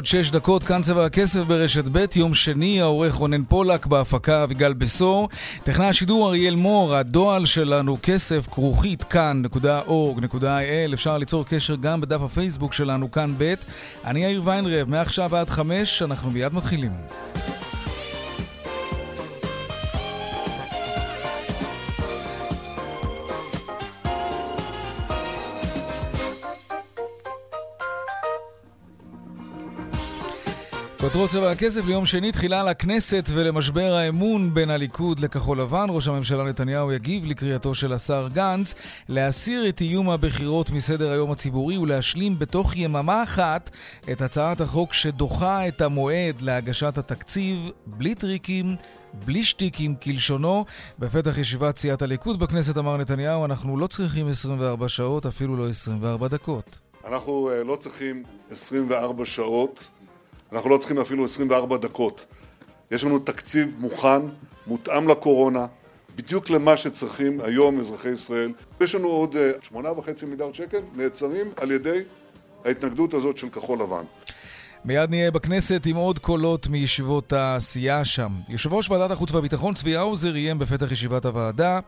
ארבע ועוד שש דקות, כאן צבע הכסף ברשת ב', יום שני, העורך רונן פולק, בהפקה אביגל בשור. טכנאי השידור אריאל מור, הדועל שלנו כסף כרוכית כאן.org.il, אפשר ליצור קשר גם בדף הפייסבוק שלנו כאן ב'. אני יאיר ויינרב, מעכשיו עד חמש, אנחנו מיד מתחילים. כותרות צבע הכסף ליום שני תחילה לכנסת ולמשבר האמון בין הליכוד לכחול לבן. ראש הממשלה נתניהו יגיב לקריאתו של השר גנץ להסיר את איום הבחירות מסדר היום הציבורי ולהשלים בתוך יממה אחת את הצעת החוק שדוחה את המועד להגשת התקציב בלי טריקים, בלי שטיקים כלשונו. בפתח ישיבת סיעת הליכוד בכנסת אמר נתניהו, אנחנו לא צריכים 24 שעות, אפילו לא 24 דקות. אנחנו uh, לא צריכים 24 שעות. אנחנו לא צריכים אפילו 24 דקות. יש לנו תקציב מוכן, מותאם לקורונה, בדיוק למה שצריכים היום אזרחי ישראל. יש לנו עוד 8.5 אה, מיליארד שקל נעצרים על ידי ההתנגדות הזאת של כחול לבן. מיד נהיה בכנסת עם עוד קולות מישיבות הסיעה שם. יושב ראש ועדת החוץ והביטחון צבי האוזר איים בפתח ישיבת הוועדה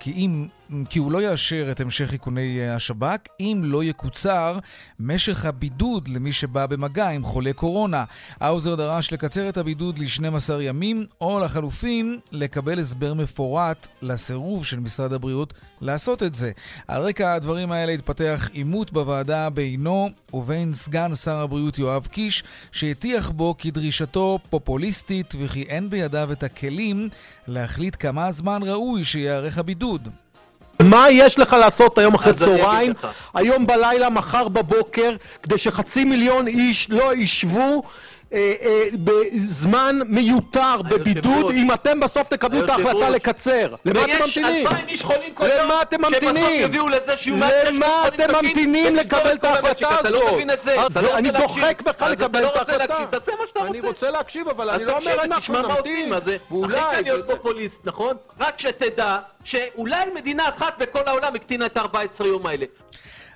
כי, אם, כי הוא לא יאשר את המשך איכוני אה, השב"כ אם לא יקוצר משך הבידוד למי שבא במגע עם חולה קורונה. האוזר דרש לקצר את הבידוד ל-12 ימים, או לחלופין, לקבל הסבר מפורט לסירוב של משרד הבריאות לעשות את זה. על רקע הדברים האלה התפתח עימות בוועדה בינו ובין סגן שר הבריאות יואב קיש, שהטיח בו כי דרישתו פופוליסטית וכי אין בידיו את הכלים להחליט כמה זמן ראוי שיארך הבידוד. מה יש לך לעשות היום אחרי צהריים, היום בלילה, מחר בבוקר, כדי שחצי מיליון איש לא ישבו אה, אה, בזמן מיותר בבידוד, אם אתם בסוף תקבלו את ההחלטה לקצר. למה אתם ממתינים? ויש אלפיים איש חולים כל יום? שבסוף יביאו לזה שיהיו למה אתם ממתינים לקבל את ההחלטה הזאת?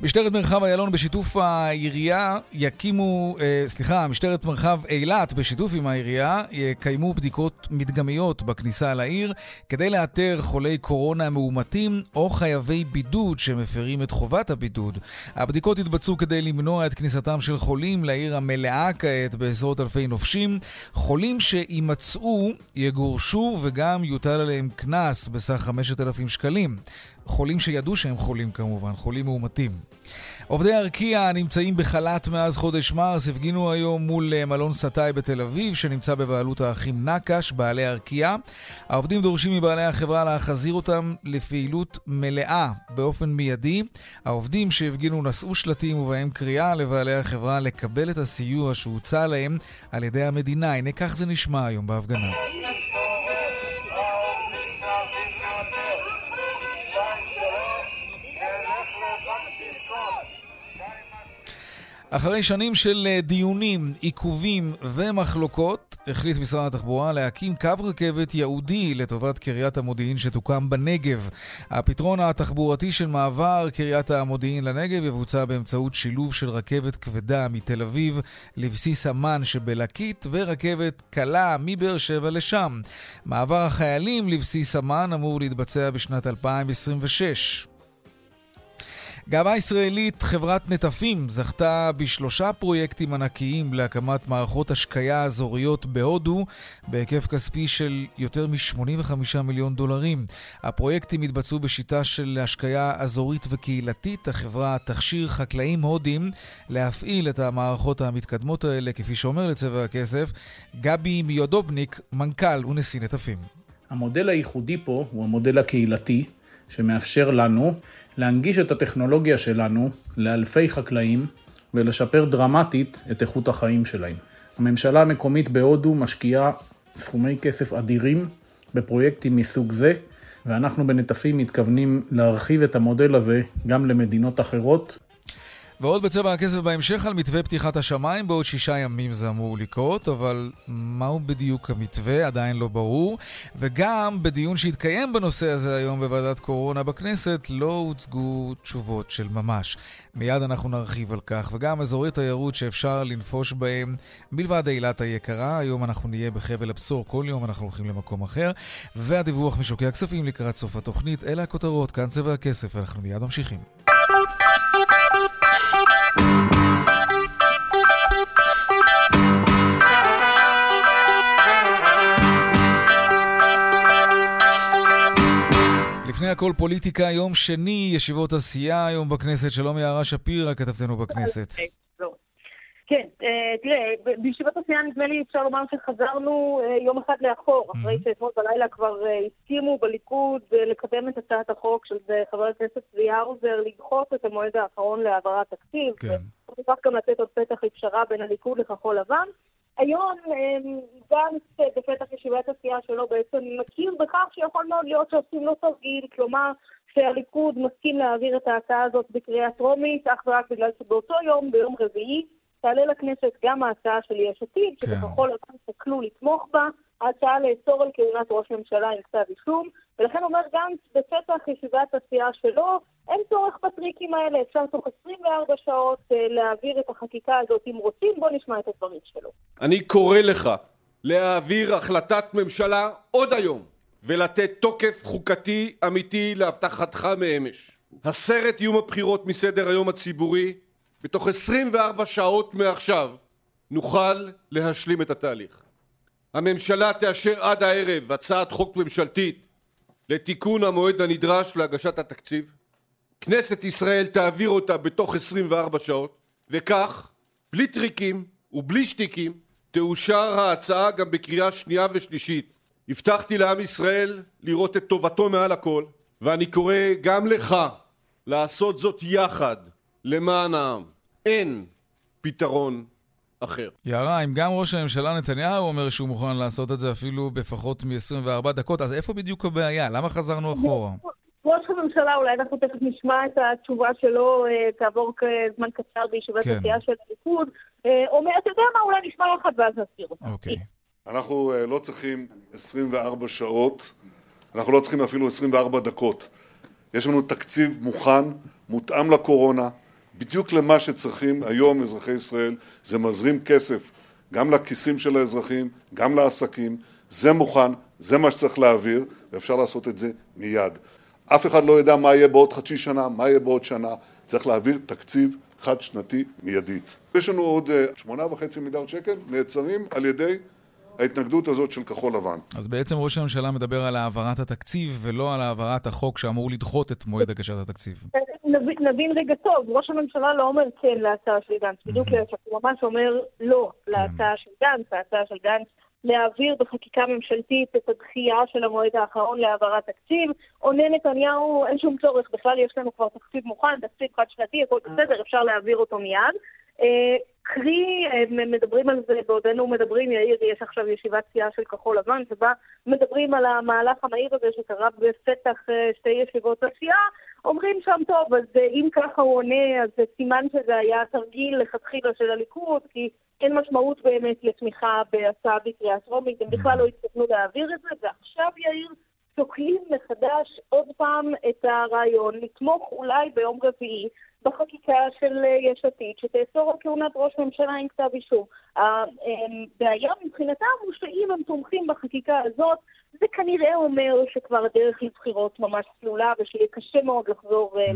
משטרת מרחב איילון בשיתוף העירייה יקימו, אה, סליחה, משטרת מרחב אילת בשיתוף עם העירייה יקיימו בדיקות מדגמיות בכניסה לעיר כדי לאתר חולי קורונה מאומתים או חייבי בידוד שמפרים את חובת הבידוד. הבדיקות יתבצעו כדי למנוע את כניסתם של חולים לעיר המלאה כעת בעשרות אלפי נופשים. חולים שיימצאו יגורשו וגם יוטל עליהם קנס בסך 5,000 שקלים. חולים שידעו שהם חולים כמובן, חולים מאומתים. עובדי ארקיע נמצאים בחל"ת מאז חודש מרס, הפגינו היום מול אה, מלון סטאי בתל אביב, שנמצא בבעלות האחים נקש, בעלי ארקיע. העובדים דורשים מבעלי החברה להחזיר אותם לפעילות מלאה באופן מיידי. העובדים שהפגינו נשאו שלטים ובהם קריאה לבעלי החברה לקבל את הסיוע שהוצע להם על ידי המדינה. הנה כך זה נשמע היום בהפגנה. אחרי שנים של אה, דיונים, עיכובים ומחלוקות, החליט משרד התחבורה להקים קו רכבת ייעודי לטובת קריית המודיעין שתוקם בנגב. הפתרון התחבורתי של מעבר קריית המודיעין לנגב יבוצע באמצעות שילוב של רכבת כבדה מתל אביב לבסיס אמן שבלקית ורכבת קלה מבאר שבע לשם. מעבר החיילים לבסיס אמן אמור להתבצע בשנת 2026. גאווה ישראלית, חברת נטפים, זכתה בשלושה פרויקטים ענקיים להקמת מערכות השקיה אזוריות בהודו, בהיקף כספי של יותר מ-85 מיליון דולרים. הפרויקטים התבצעו בשיטה של השקיה אזורית וקהילתית. החברה תכשיר חקלאים הודים להפעיל את המערכות המתקדמות האלה, כפי שאומר לצבע הכסף, גבי מיודובניק, מנכ"ל ונשיא נטפים. המודל הייחודי פה הוא המודל הקהילתי, שמאפשר לנו להנגיש את הטכנולוגיה שלנו לאלפי חקלאים ולשפר דרמטית את איכות החיים שלהם. הממשלה המקומית בהודו משקיעה סכומי כסף אדירים בפרויקטים מסוג זה, ואנחנו בנטפים מתכוונים להרחיב את המודל הזה גם למדינות אחרות. ועוד בצבע הכסף בהמשך על מתווה פתיחת השמיים, בעוד שישה ימים זה אמור לקרות, אבל מהו בדיוק המתווה עדיין לא ברור. וגם בדיון שהתקיים בנושא הזה היום בוועדת קורונה בכנסת, לא הוצגו תשובות של ממש. מיד אנחנו נרחיב על כך, וגם אזורי תיירות שאפשר לנפוש בהם מלבד אילת היקרה. היום אנחנו נהיה בחבל הבשור, כל יום אנחנו הולכים למקום אחר. והדיווח משוקי הכספים לקראת סוף התוכנית, אלה הכותרות, כאן צבע הכסף, אנחנו מיד ממשיכים. לפני הכל פוליטיקה, יום שני, ישיבות עשייה היום בכנסת. שלום יערה שפירא, כתבתנו בכנסת. כן, תראה, בישיבות עשייה נדמה לי אפשר לומר שחזרנו יום אחד לאחור, אחרי שאתמול בלילה כבר הסכימו בליכוד לקדם את הצעת החוק של חבר הכנסת צבי האוזר, לדחות את המועד האחרון להעברת תקציב. כן. וצריך גם לתת עוד פתח לפשרה בין הליכוד לכחול לבן. היום גנץ בפתח ישיבת עשייה שלו בעצם מכיר בכך שיכול מאוד להיות שעושים לו תרגיל, כלומר שהליכוד מסכים להעביר את ההצעה הזאת בקריאה טרומית, אך ורק בגלל שבאותו יום, ביום רביעי, תעלה לכנסת גם ההצעה של יש עתיד, כן. שבכחול לבן שקלו לתמוך בה, ההצעה לאסור על כהונת ראש ממשלה עם כתב אישום, ולכן אומר גנץ בפתח ישיבת עשייה שלו, אין צורך בטריקים האלה, אפשר תוך 24 שעות uh, להעביר את החקיקה הזאת אם רוצים, בואו נשמע את הדברים שלו. אני קורא לך להעביר החלטת ממשלה עוד היום ולתת תוקף חוקתי אמיתי להבטחתך מאמש. הסר את איום הבחירות מסדר היום הציבורי בתוך 24 שעות מעכשיו נוכל להשלים את התהליך. הממשלה תאשר עד הערב הצעת חוק ממשלתית לתיקון המועד הנדרש להגשת התקציב. כנסת ישראל תעביר אותה בתוך 24 שעות, וכך, בלי טריקים ובלי שטיקים, תאושר ההצעה גם בקריאה שנייה ושלישית. הבטחתי לעם ישראל לראות את טובתו מעל הכל, ואני קורא גם לך לעשות זאת יחד למען העם. אין פתרון אחר. יערה, אם גם ראש הממשלה נתניהו אומר שהוא מוכן לעשות את זה אפילו בפחות מ-24 דקות, אז איפה בדיוק הבעיה? למה חזרנו אחורה? ראש הממשלה, אולי אנחנו תכף נשמע את התשובה שלו כעבור זמן קצר בישיבת כן. הסיעה של הליכוד, אומר, אתה יודע מה, אולי נשמע יחד ואז נסביר אותה. אוקיי. אנחנו לא צריכים 24 שעות, אנחנו לא צריכים אפילו 24 דקות. יש לנו תקציב מוכן, מותאם לקורונה, בדיוק למה שצריכים היום אזרחי ישראל, זה מזרים כסף גם לכיסים של האזרחים, גם לעסקים, זה מוכן, זה מה שצריך להעביר, ואפשר לעשות את זה מיד. אף אחד לא יודע מה יהיה בעוד חצי שנה, מה יהיה בעוד שנה, צריך להעביר תקציב חד שנתי מיידית. יש לנו עוד שמונה וחצי מיליארד שקל נעצרים על ידי ההתנגדות הזאת של כחול לבן. אז בעצם ראש הממשלה מדבר על העברת התקציב ולא על העברת החוק שאמור לדחות את מועד הגשת התקציב. נבין רגע טוב, ראש הממשלה לא אומר כן להצעה של גנץ, בדיוק להפך, הוא ממש אומר לא להצעה של גנץ, ההצעה של גנץ להעביר בחקיקה ממשלתית את הדחייה של המועד האחרון להעברת תקציב. עונה נתניהו, אין שום צורך, בכלל יש לנו כבר תקציב מוכן, תקציב חד שנתי, הכל בסדר, אפשר להעביר אותו מיד. קרי, מדברים על זה, בעודנו מדברים, יאיר, יש עכשיו ישיבת סיעה של כחול לבן, שבה מדברים על המהלך המהיר הזה שקרה בפתח שתי ישיבות הסיעה, אומרים שם, טוב, אז אם ככה הוא עונה, אז סימן שזה היה תרגיל לכתחילה של הליכוד, כי אין משמעות באמת לתמיכה בהצעה בקריאה טרומית, הם בכלל לא התכוונו להעביר את זה, ועכשיו, יאיר, שוקלים מחדש עוד פעם את הרעיון לתמוך אולי ביום רביעי בחקיקה של אה, יש עתיד, שתאסור על כהונת ראש ממשלה עם כתב אישום. הבעיה מבחינתם הוא שאם הם תומכים בחקיקה הזאת, זה כנראה אומר שכבר הדרך לבחירות ממש סלולה ושיהיה קשה מאוד לחזור אה,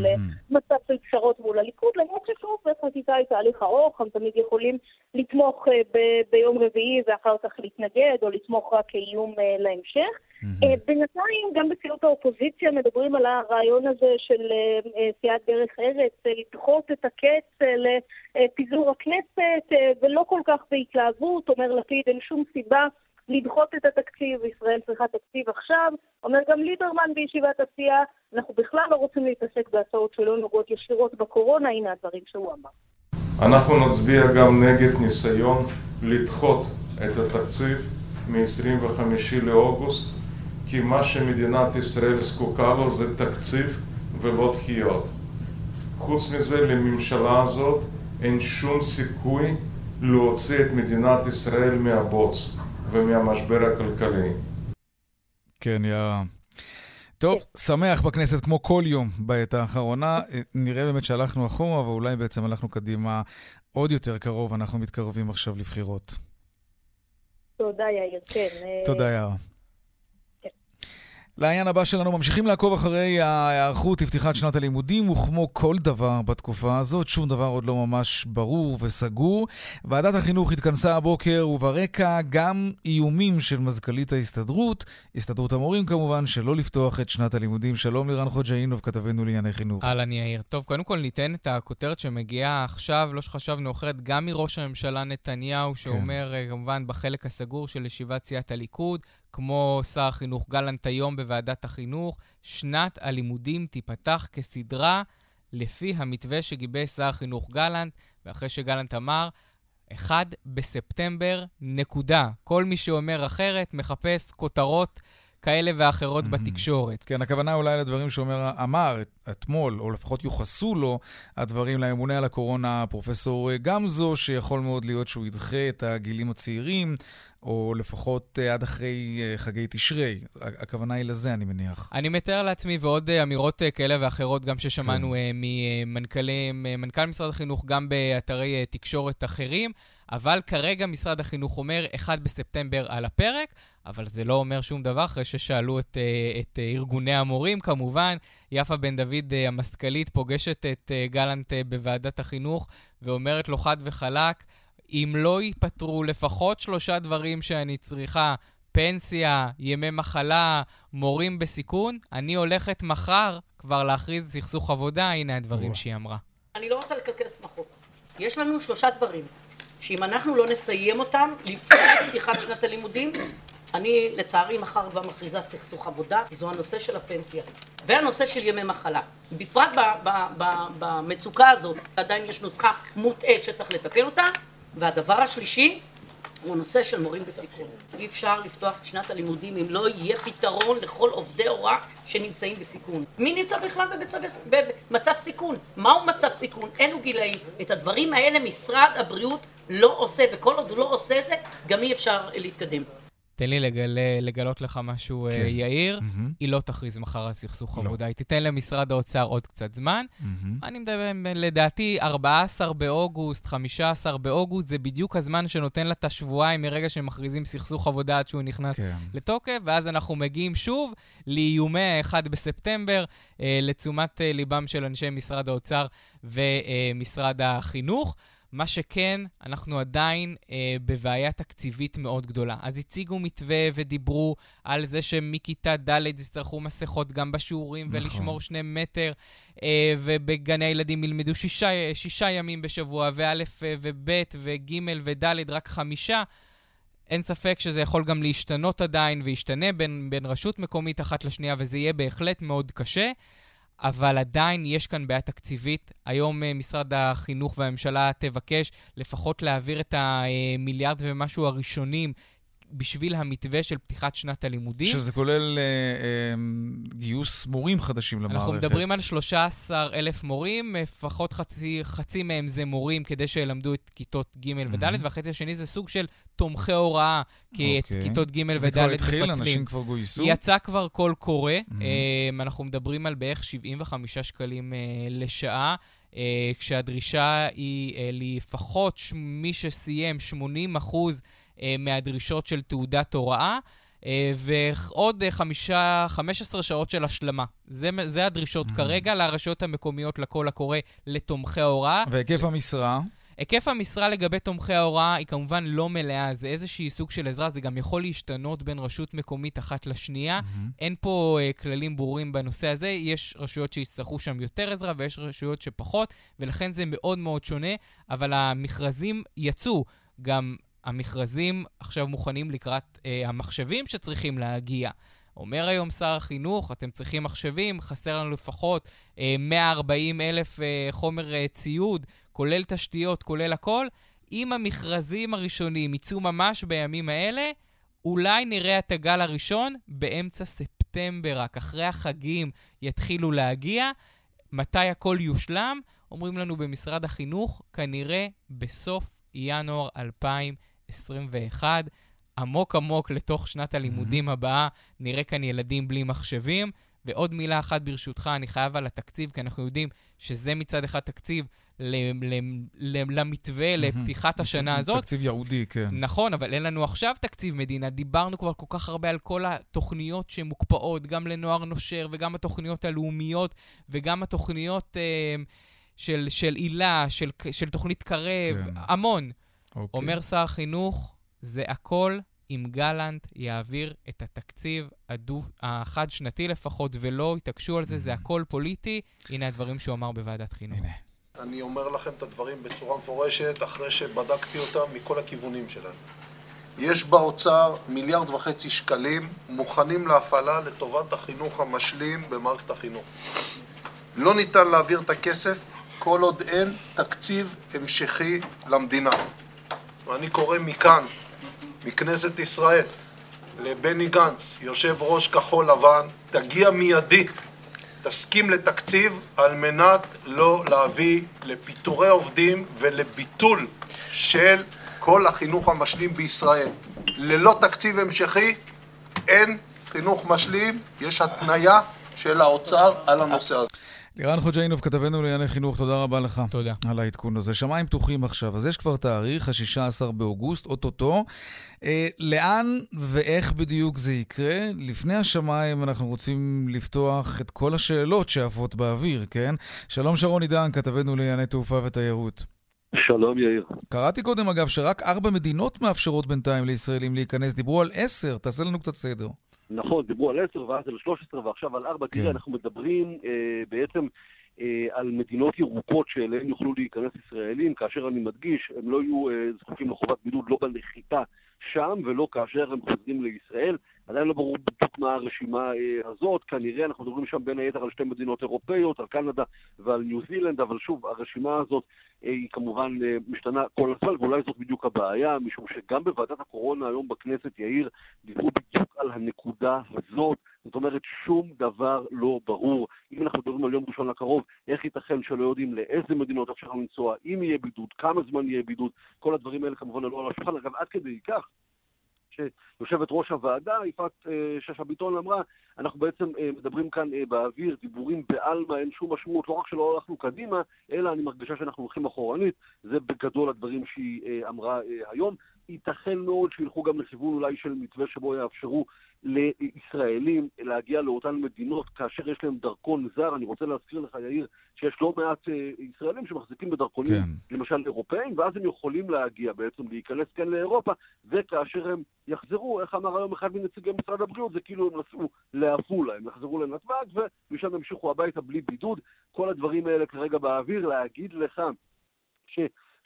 למצב של פשרות מול הליכוד, למרות ששוב, חקיקה היא תהליך ארוך, הם תמיד יכולים לתמוך אה, ב- ביום רביעי ואחר כך להתנגד, או לתמוך רק כאיום אה, להמשך. אה, בינתיים, גם בסיעות האופוזיציה מדברים על הרעיון הזה של אה, אה, סיעת דרך ארץ, אה, לדחות את הקץ אה, לפיזור הכנסת, אה, ולא כל כך בהתלהבות, אומר לפיד, אין שום סיבה לדחות את התקציב, ישראל צריכה תקציב עכשיו. אומר גם ליברמן בישיבת הסיעה, אנחנו בכלל לא רוצים להתעסק בהצעות שלא נוגעות ישירות בקורונה, הנה הדברים שהוא אמר. אנחנו נצביע גם נגד ניסיון לדחות את התקציב מ-25 לאוגוסט, כי מה שמדינת ישראל זקוקה לו זה תקציב ולא דחיות. חוץ מזה, לממשלה הזאת אין שום סיכוי להוציא את מדינת ישראל מהבוץ ומהמשבר הכלכלי. כן, יערה. טוב, שמח בכנסת כמו כל יום בעת האחרונה. אה, נראה באמת שהלכנו אחורה, אבל אולי בעצם הלכנו קדימה עוד יותר קרוב. אנחנו מתקרבים עכשיו לבחירות. תודה, יאיר. כן. אה, תודה, יערה. לעניין הבא שלנו, ממשיכים לעקוב אחרי ההיערכות לפתיחת שנת הלימודים, וכמו כל דבר בתקופה הזאת, שום דבר עוד לא ממש ברור וסגור. ועדת החינוך התכנסה הבוקר, וברקע גם איומים של מזכ"לית ההסתדרות, הסתדרות המורים כמובן, שלא לפתוח את שנת הלימודים. שלום לירן חוג'אינוב, כתבנו לענייני חינוך. אהלן יאיר. טוב, קודם כל ניתן את הכותרת שמגיעה עכשיו, לא שחשבנו אחרת, גם מראש הממשלה נתניהו, שאומר כן. כמובן בחלק הסגור של ישיבת סיעת הליכוד, כמו שר החינוך גלנט היום בוועדת החינוך, שנת הלימודים תיפתח כסדרה לפי המתווה שגיבש שר החינוך גלנט, ואחרי שגלנט אמר, 1 בספטמבר, נקודה. כל מי שאומר אחרת מחפש כותרות כאלה ואחרות בתקשורת. כן, הכוונה אולי לדברים שאומר, אמר אתמול, או לפחות יוחסו לו, הדברים לממונה על הקורונה, פרופסור גמזו, שיכול מאוד להיות שהוא ידחה את הגילים הצעירים, או לפחות uh, עד אחרי uh, חגי תשרי. הכוונה היא לזה, אני מניח. אני מתאר לעצמי, ועוד uh, אמירות כאלה ואחרות, גם ששמענו כן. uh, ממנכ"לים, uh, מנכ"ל משרד החינוך, גם באתרי תקשורת אחרים. אבל כרגע משרד החינוך אומר 1 בספטמבר על הפרק, אבל זה לא אומר שום דבר, אחרי ששאלו את, את ארגוני המורים, כמובן. יפה בן דוד, המשכ"לית, פוגשת את גלנט בוועדת החינוך ואומרת לו חד וחלק, אם לא ייפתרו לפחות שלושה דברים שאני צריכה, פנסיה, ימי מחלה, מורים בסיכון, אני הולכת מחר כבר להכריז סכסוך עבודה, הנה הדברים שהיא אמרה. אני לא רוצה לקלקל שמחות. יש לנו שלושה דברים, שאם אנחנו לא נסיים אותם לפני פתיחת שנת הלימודים, אני לצערי מחר כבר מכריזה סכסוך עבודה, זו הנושא של הפנסיה והנושא של ימי מחלה. בפרט במצוקה הזאת עדיין יש נוסחה מוטעית שצריך לתקן אותה, והדבר השלישי הוא נושא של מורים בסיכון. אי אפשר לפתוח את שנת הלימודים אם לא יהיה פתרון לכל עובדי הוראה שנמצאים בסיכון. מי נמצא בכלל במצב סיכון? מהו מצב סיכון? אילו גילאים? את הדברים האלה משרד הבריאות לא עושה, וכל עוד הוא לא עושה את זה, גם אי אפשר להתקדם. תן לי לגל... לגלות לך משהו, כן. יאיר. Mm-hmm. היא לא תכריז מחר על סכסוך לא. עבודה, היא תיתן למשרד האוצר עוד קצת זמן. Mm-hmm. אני מדבר, לדעתי, 14 באוגוסט, 15 באוגוסט, זה בדיוק הזמן שנותן לה את השבועיים מרגע שמכריזים סכסוך עבודה עד שהוא נכנס כן. לתוקף, ואז אנחנו מגיעים שוב לאיומי 1 בספטמבר, אה, לתשומת אה, ליבם של אנשי משרד האוצר ומשרד החינוך. מה שכן, אנחנו עדיין אה, בבעיה תקציבית מאוד גדולה. אז הציגו מתווה ודיברו על זה שמכיתה ד' יצטרכו מסכות גם בשיעורים נכון. ולשמור שני מטר, אה, ובגני הילדים ילמדו שישה, שישה ימים בשבוע, וא' אה, וב' וג' וד' רק חמישה. אין ספק שזה יכול גם להשתנות עדיין, וישתנה בין, בין רשות מקומית אחת לשנייה, וזה יהיה בהחלט מאוד קשה. אבל עדיין יש כאן בעיה תקציבית. היום אה, משרד החינוך והממשלה תבקש לפחות להעביר את המיליארד ומשהו הראשונים בשביל המתווה של פתיחת שנת הלימודים. שזה כולל אה, אה, גיוס מורים חדשים למערכת. אנחנו מדברים על 13 אלף מורים, לפחות חצי, חצי מהם זה מורים כדי שילמדו את כיתות ג' וד', mm-hmm. והחצי השני זה סוג של תומכי הוראה, כי okay. את אוקיי. כיתות ג' וד' מפצלים. זה כבר התחיל, אנשים כבר גויסו? יצא כבר קול קורא, mm-hmm. אנחנו מדברים על בערך 75 שקלים לשעה. אה, כשהדרישה היא אה, לפחות. מי שסיים 80% אה, מהדרישות של תעודת הוראה. אה, ועוד אה, חמישה, 15 שעות של השלמה. זה, זה הדרישות mm-hmm. כרגע לרשויות המקומיות לקול הקורא לתומכי ההוראה. והיקף המשרה? היקף המשרה לגבי תומכי ההוראה היא כמובן לא מלאה, זה איזושהי סוג של עזרה, זה גם יכול להשתנות בין רשות מקומית אחת לשנייה. Mm-hmm. אין פה uh, כללים ברורים בנושא הזה, יש רשויות שיצטרכו שם יותר עזרה ויש רשויות שפחות, ולכן זה מאוד מאוד שונה, אבל המכרזים יצאו. גם המכרזים עכשיו מוכנים לקראת אה, המחשבים שצריכים להגיע. אומר היום שר החינוך, אתם צריכים מחשבים, חסר לנו לפחות אה, 140 אלף אה, חומר אה, ציוד, כולל תשתיות, כולל הכל. אם המכרזים הראשונים יצאו ממש בימים האלה, אולי נראה את הגל הראשון באמצע ספטמבר, רק אחרי החגים יתחילו להגיע. מתי הכל יושלם? אומרים לנו במשרד החינוך, כנראה בסוף ינואר 2021. עמוק עמוק לתוך שנת הלימודים. הבאה, נראה כאן ילדים בלי מחשבים. ועוד מילה אחת ברשותך, אני חייב על התקציב, כי אנחנו יודעים שזה מצד אחד תקציב ל- ל- ל- למתווה. לפתיחת השנה הזאת. תקציב ייעודי, כן. נכון, אבל אין לנו עכשיו תקציב מדינה. דיברנו כבר כל כך הרבה על כל התוכניות שמוקפאות, גם לנוער נושר, וגם התוכניות הלאומיות, וגם התוכניות אה, של הילה, של, של, של תוכנית קרב, כן. המון. אוקיי. אומר שר החינוך, זה הכל אם גלנט יעביר את התקציב הדו, החד-שנתי לפחות, ולא יתעקשו על זה, זה הכל פוליטי. הנה הדברים שהוא אמר בוועדת חינוך. הנה. אני אומר לכם את הדברים בצורה מפורשת, אחרי שבדקתי אותם מכל הכיוונים שלהם. יש באוצר מיליארד וחצי שקלים מוכנים להפעלה לטובת החינוך המשלים במערכת החינוך. לא ניתן להעביר את הכסף כל עוד אין תקציב המשכי למדינה. ואני קורא מכאן מכנסת ישראל לבני גנץ, יושב ראש כחול לבן, תגיע מיידית, תסכים לתקציב על מנת לא להביא לפיטורי עובדים ולביטול של כל החינוך המשלים בישראל. ללא תקציב המשכי אין חינוך משלים, יש התניה של האוצר על הנושא הזה. לירן חוג'יינוב, כתבנו לענייני חינוך, תודה רבה לך. תודה. על העדכון הזה. שמיים פתוחים עכשיו, אז יש כבר תאריך, ה-16 באוגוסט, אוטוטו. אה, לאן ואיך בדיוק זה יקרה? לפני השמיים אנחנו רוצים לפתוח את כל השאלות שעפות באוויר, כן? שלום שרון עידן, כתבנו לענייני תעופה ותיירות. שלום יאיר. קראתי קודם אגב שרק ארבע מדינות מאפשרות בינתיים לישראלים להיכנס, דיברו על עשר, תעשה לנו קצת סדר. נכון, דיברו על 10 ואז על 13 ועכשיו על 4. כן. תראה, אנחנו מדברים אה, בעצם אה, על מדינות ירוקות שאליהן יוכלו להיכנס ישראלים, כאשר אני מדגיש, הם לא יהיו אה, זקוקים לחובת בידוד לא בנחיתה שם ולא כאשר הם חוזרים לישראל. עדיין לא ברור בדיוק מה הרשימה אה, הזאת, כנראה אנחנו מדברים שם בין היתר על שתי מדינות אירופאיות, על קנדה ועל ניו זילנד, אבל שוב, הרשימה הזאת אה, היא כמובן אה, משתנה כל הזמן, ואולי זאת בדיוק הבעיה, משום שגם בוועדת הקורונה היום בכנסת, יאיר, דיברו בדיוק על הנקודה הזאת, זאת אומרת, שום דבר לא ברור. אם אנחנו מדברים על יום ראשון הקרוב, איך ייתכן שלא יודעים לאיזה מדינות אפשר לנסוע, אם יהיה בידוד, כמה זמן יהיה בידוד, כל הדברים האלה כמובן עלו על השולחן, אגב, עד כדי כך. שיושבת ראש הוועדה, יפעת אה, שאשא ביטון אמרה, אנחנו בעצם אה, מדברים כאן אה, באוויר, דיבורים בעלמא, אין שום משמעות, לא רק שלא הלכנו קדימה, אלא אני מרגישה שאנחנו הולכים אחורנית, זה בגדול הדברים שהיא אמרה היום. ייתכן מאוד שילכו גם לכיוון אולי של מתווה שבו יאפשרו לישראלים להגיע לאותן מדינות כאשר יש להם דרכון זר. אני רוצה להזכיר לך, יאיר, שיש לא מעט אה, ישראלים שמחזיקים בדרכונים, כן. למשל אירופאים, ואז הם יכולים להגיע בעצם, להיכנס כאן לאירופה, וכאשר הם יחזרו, איך אמר היום אחד מנציגי משרד הבריאות, זה כאילו הם נסעו לעפולה, הם יחזרו לנתב"ג, ומשם ימשיכו הביתה בלי בידוד. כל הדברים האלה כרגע באוויר, להגיד לך ש...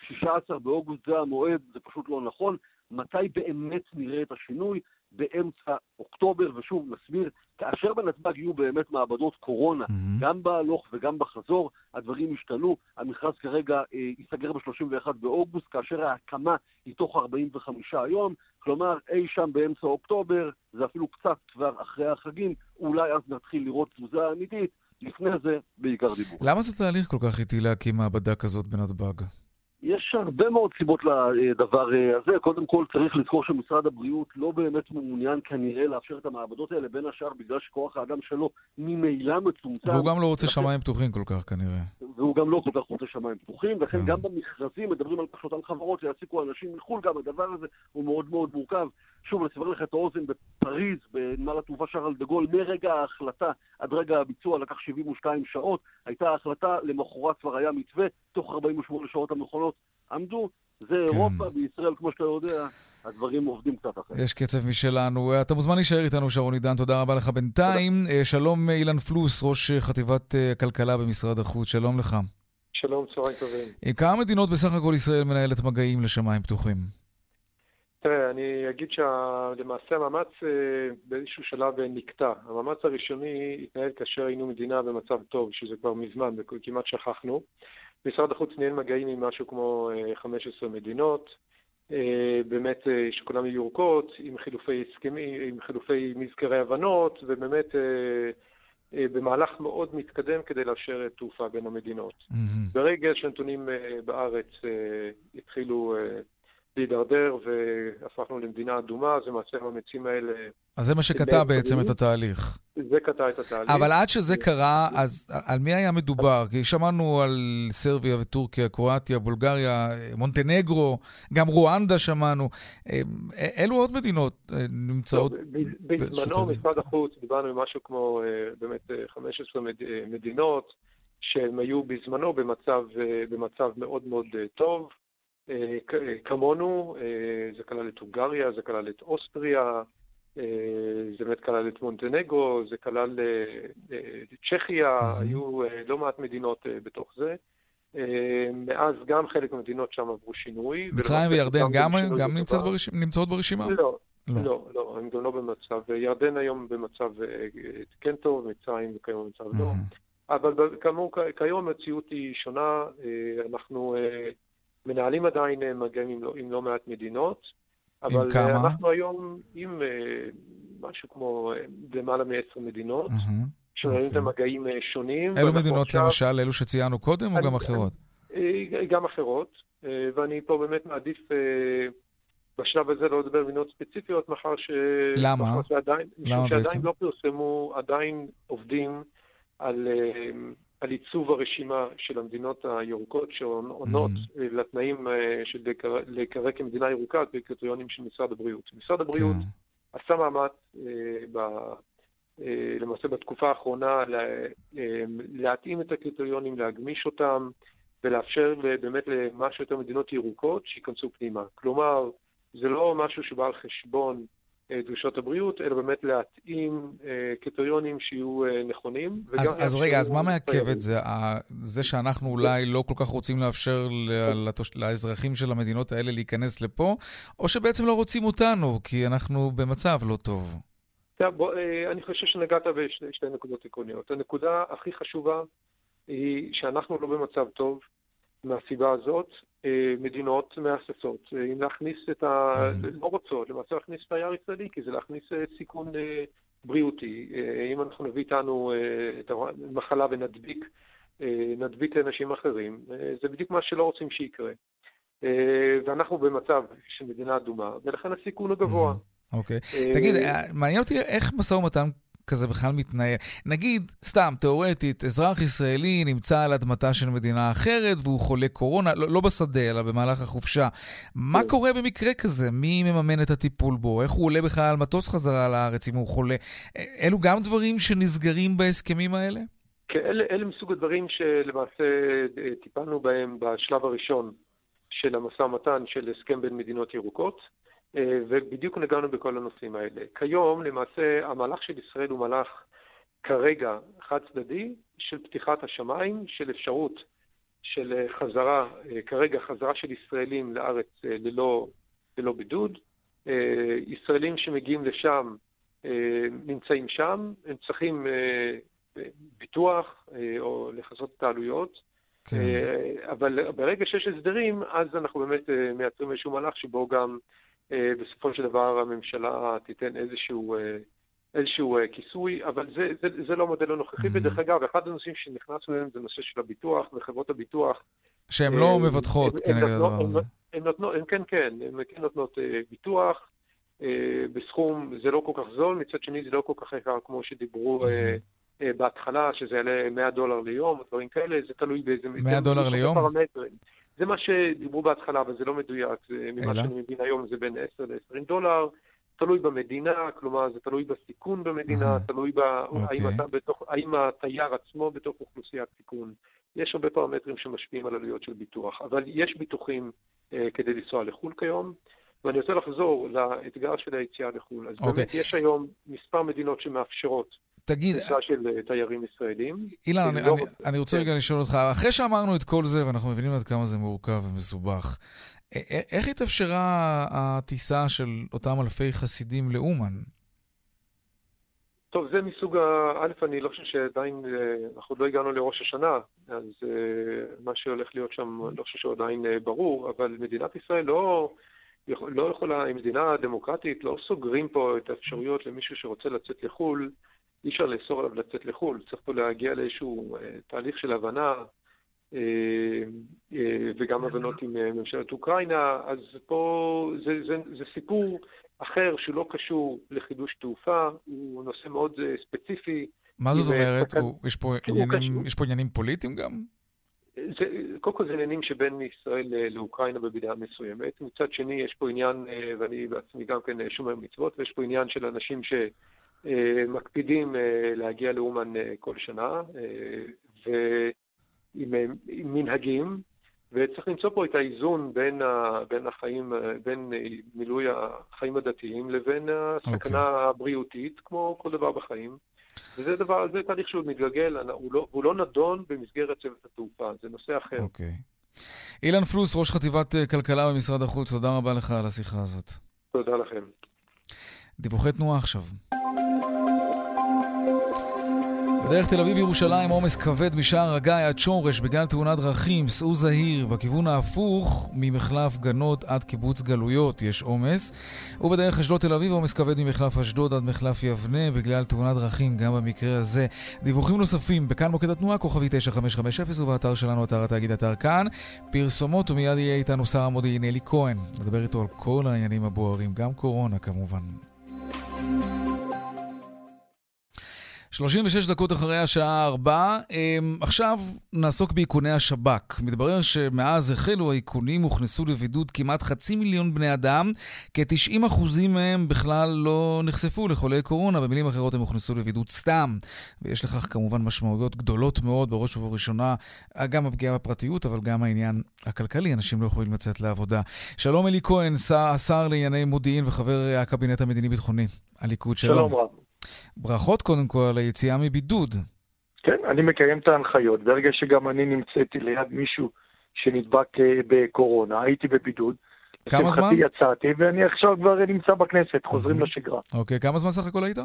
16 באוגוסט זה המועד, זה פשוט לא נכון. מתי באמת נראה את השינוי? באמצע אוקטובר, ושוב, נסביר, כאשר בנתב"ג יהיו באמת מעבדות קורונה, mm-hmm. גם בהלוך וגם בחזור, הדברים השתנו. המכרז כרגע אה, ייסגר ב-31 באוגוסט, כאשר ההקמה היא תוך 45 יום, כלומר, אי שם באמצע אוקטובר, זה אפילו קצת כבר אחרי החגים, אולי אז נתחיל לראות תזוזה אמיתית. לפני זה, בעיקר דיבור. למה זה תהליך כל כך איטי להקים מעבדה כזאת בנתב"ג? יש הרבה מאוד סיבות לדבר אה, הזה. קודם כל, צריך לזכור שמשרד הבריאות לא באמת מעוניין כנראה לאפשר את המעבדות האלה, בין השאר בגלל שכוח האדם שלו ממילא מצומצם. והוא גם לא רוצה שמיים פתוחים כל כך כנראה. והוא גם לא כל כך רוצה שמיים פתוחים, וכן כן. גם במכרזים מדברים על כך שאותן חברות שיעסיקו אנשים מחו"ל, גם הדבר הזה הוא מאוד מאוד מורכב. שוב, לסבר לך את האוזן, בפריז, בנמל התעופה שרל דה גול, מרגע ההחלטה עד רגע הביצוע לקח 72 שעות, הייתה החלטה, למחרת כבר היה מתווה, תוך 48 שעות המכונות עמדו. זה כן. אירופה, בישראל, כמו שאתה יודע, הדברים עובדים קצת אחרת. יש קצב משלנו. אתה מוזמן להישאר איתנו, שרון עידן, תודה רבה לך בינתיים. תודה. אה, שלום אילן פלוס, ראש חטיבת אה, כלכלה במשרד החוץ, שלום לך. שלום, צהריים טובים. אה, כמה מדינות בסך הכל ישראל מנהלת מגעים לשמיים פתוחים? תראה, אני אגיד שלמעשה המאמץ באיזשהו שלב נקטע. המאמץ הראשוני התנהל כאשר היינו מדינה במצב טוב, שזה כבר מזמן, וכמעט שכחנו. משרד החוץ ניהל מגעים עם משהו כמו 15 מדינות. אה, באמת אה, שכולם יהיו ירוקות, עם חילופי הסכמים, עם חילופי מזכרי הבנות, ובאמת אה, במהלך מאוד מתקדם כדי לאפשר תעופה בין המדינות. Mm-hmm. ברגע שהנתונים בארץ התחילו להידרדר והפכנו למדינה אדומה, אז למעשה המאמצים האלה... אז זה מה שקטע בעצם את התהליך. זה קטע את התהליך. אבל עד שזה קרה, אז על מי היה מדובר? כי שמענו על סרביה וטורקיה, קרואטיה, בולגריה, מונטנגרו, גם רואנדה שמענו. אילו עוד מדינות אה, נמצאות? בזמנו משרד החוץ, דיברנו עם משהו כמו אה, באמת 15 אה, מדינות, שהן היו בזמנו במצב מאוד מאוד טוב. אה, כמונו, אה, זה כלל את הונגריה, זה כלל את אוסטריה, אה, זה באמת כלל את מונטנגו, זה כלל את צ'כיה, היו לא מעט מדינות בתוך זה. מאז גם חלק מהמדינות שם עברו שינוי. מצרים וירדן גם, גם נמצאות, ברש... נמצאות ברשימה? לא, לא, לא, לא, הם גם לא במצב, ירדן היום במצב כן טוב, מצרים כיום במצב לא. אבל כאמור, כיום המציאות היא שונה, אנחנו מנהלים עדיין אה, מגעים עם, לא, עם לא מעט מדינות. אבל עם כמה? אנחנו היום עם uh, משהו כמו למעלה מעשר מדינות, mm-hmm. שמנהלים את המגעים uh, שונים. אילו מדינות עכשיו... למשל? אלו שציינו קודם אני, או גם אחרות? גם אחרות, ואני פה באמת מעדיף בשלב הזה לא לדבר מדינות ספציפיות, מאחר ש... למה? שעדיין, למה שעדיין בעצם? לא פרסמו, עדיין עובדים על... על עיצוב הרשימה של המדינות הירוקות שעונות mm-hmm. לתנאים אה, של להיקרא כמדינה ירוקה על פי קריטריונים של משרד הבריאות. משרד הבריאות כן. עשה מאמץ אה, ב... אה, למעשה בתקופה האחרונה להתאים את הקריטריונים, להגמיש אותם ולאפשר באמת למה שיותר מדינות ירוקות שייכנסו פנימה. כלומר, זה לא משהו שבא על חשבון דרישות הבריאות, אלא באמת להתאים אה, קריטריונים שיהיו אה, נכונים. אז, אז רגע, אז מה מעכב את זה? זה שאנחנו אולי לא כל כך רוצים לאפשר לאזרחים של המדינות האלה להיכנס לפה, או שבעצם לא רוצים אותנו, כי אנחנו במצב לא טוב? בוא, אני חושב שנגעת בשתי נקודות עקרוניות. הנקודה הכי חשובה היא שאנחנו לא במצב טוב מהסיבה הזאת, אה, מדינות מהססות. אה, אם להכניס את ה... לא רוצות, למעשה להכניס תייר ישראלי, כי זה להכניס אה, סיכון בריאותי. אם אנחנו נביא איתנו את המחלה ונדביק, נדביק לאנשים אחרים, זה בדיוק מה שלא רוצים שיקרה. ואנחנו במצב של מדינה אדומה, ולכן הסיכון הוא גבוה. אוקיי. תגיד, מעניין אותי איך משא ומתן כזה בכלל מתנהל. נגיד, סתם, תיאורטית, אזרח ישראלי נמצא על אדמתה של מדינה אחרת והוא חולה קורונה, לא, לא בשדה, אלא במהלך החופשה. מה כן. קורה במקרה כזה? מי מממן את הטיפול בו? איך הוא עולה בכלל על מטוס חזרה לארץ אם הוא חולה? אלו גם דברים שנסגרים בהסכמים האלה? כן, אלה, אלה מסוג הדברים שלמעשה אה, טיפלנו בהם בשלב הראשון של המשא ומתן של הסכם בין מדינות ירוקות. אה, ובדיוק נגענו בכל הנושאים האלה. כיום, למעשה, המהלך של ישראל הוא מהלך כרגע חד צדדי של פתיחת השמיים, של אפשרות של אה, חזרה, אה, כרגע חזרה של ישראלים לארץ ללא, ללא בידוד. ישראלים שמגיעים לשם נמצאים שם, הם צריכים ביטוח או לכסות את העלויות. כן. אבל ברגע שיש הסדרים, אז אנחנו באמת מייצרים איזשהו מהלך שבו גם בסופו של דבר הממשלה תיתן איזשהו, אה, איזשהו אה, כיסוי, אבל זה, זה, זה לא המודל הנוכחי, ודרך אגב, אחד הנושאים שנכנסנו אליהם זה נושא של הביטוח וחברות הביטוח. שהן לא מבטחות כנגד הדבר הזה. הן נותנות, כן, כן, הן כן נותנות ביטוח בסכום, זה לא כל כך זול, מצד שני זה לא כל כך יקר כמו שדיברו בהתחלה, שזה יעלה 100 דולר ליום, או דברים כאלה, זה תלוי באיזה... 100 דולר ליום? זה מה שדיברו בהתחלה, אבל זה לא מדויק. זה, ממה שאני מבין היום זה בין 10 ל-20 דולר. תלוי במדינה, כלומר זה תלוי בסיכון במדינה, תלוי ב... Okay. האם, אוקיי. אתה בתוך, האם התייר עצמו בתוך אוכלוסיית סיכון. יש הרבה פרמטרים שמשפיעים על עלויות של ביטוח, אבל יש ביטוחים אה, כדי לנסוע לחו"ל כיום. ואני רוצה לחזור לאתגר של היציאה לחו"ל. אז okay. באמת אוקיי. יש היום מספר מדינות שמאפשרות תגיד... כניסה של אה, תיירים ישראלים. אילן, אני, לא... אני, אני רוצה רגע לשאול אותך, אחרי שאמרנו את כל זה, ואנחנו מבינים עד כמה זה מורכב ומסובך, איך התאפשרה הטיסה של אותם אלפי חסידים לאומן? טוב, זה מסוג ה... א', אני לא חושב שעדיין, אה, אנחנו עוד לא הגענו לראש השנה, אז uh, מה שהולך להיות שם, אני לא חושב שהוא עדיין uh, ברור, אבל מדינת ישראל לא, לא יכולה, היא מדינה דמוקרטית, לא סוגרים פה את האפשרויות למישהו שרוצה לצאת לחו"ל, אי אפשר לאסור עליו לצאת לחו"ל, צריך פה להגיע לאיזשהו uh, תהליך של הבנה, אה, אה, וגם הבנות עם אה, ממשלת אוקראינה, אז פה זה, זה, זה סיפור אחר שהוא לא קשור לחידוש תעופה, הוא נושא מאוד ספציפי. מה זאת אומרת? ספק... הוא, יש, פה עניינים, יש פה עניינים פוליטיים גם? זה, קודם כל זה עניינים שבין ישראל לאוקראינה במידה מסוימת. מצד שני, יש פה עניין, ואני בעצמי גם כן שומר מצוות, ויש פה עניין של אנשים שמקפידים להגיע לאומן כל שנה, ו... עם, עם מנהגים, וצריך למצוא פה את האיזון בין, ה, בין החיים, בין מילוי החיים הדתיים לבין הסכנה okay. אוקיי. הבריאותית, כמו כל דבר בחיים. וזה דבר, זה תהליך שהוא מתגלגל, הוא לא, הוא לא נדון במסגרת צוות התעופה, זה נושא אחר. אוקיי. Okay. אילן פלוס, ראש חטיבת אה, כלכלה במשרד החוץ, תודה רבה לך על השיחה הזאת. תודה לכם. דיווחי תנועה עכשיו. בדרך תל אביב-ירושלים עומס כבד משער הגיא עד שורש בגלל תאונת דרכים, סעו זהיר. בכיוון ההפוך, ממחלף גנות עד קיבוץ גלויות יש עומס. ובדרך אשדוד תל אביב עומס כבד ממחלף אשדוד עד מחלף יבנה בגלל תאונת דרכים גם במקרה הזה. דיווחים נוספים בכאן מוקד התנועה, כוכבי 9550 ובאתר שלנו, אתר התאגיד אתר כאן. פרסומות ומיד יהיה איתנו שר המודיעין אלי כהן. נדבר איתו על כל העניינים הבוערים, גם קורונה כמובן. 36 דקות אחרי השעה 4. אמ, עכשיו נעסוק באיכוני השב"כ. מתברר שמאז החלו האיכונים הוכנסו לבידוד כמעט חצי מיליון בני אדם. כ-90% מהם בכלל לא נחשפו לחולי קורונה. במילים אחרות הם הוכנסו לבידוד סתם. ויש לכך כמובן משמעויות גדולות מאוד, בראש ובראשונה, גם הפגיעה בפרטיות, אבל גם העניין הכלכלי. אנשים לא יכולים לצאת לעבודה. שלום אלי כהן, השר לענייני מודיעין וחבר הקבינט המדיני-ביטחוני. הליכוד, שלום. שלום רב. ברכות קודם כל על היציאה מבידוד. כן, אני מקיים את ההנחיות. ברגע שגם אני נמצאתי ליד מישהו שנדבק אה, בקורונה, הייתי בבידוד. כמה זמן? לשמחתי יצאתי, ואני עכשיו כבר נמצא בכנסת, חוזרים לשגרה. אוקיי, כמה זמן סך הכל היית?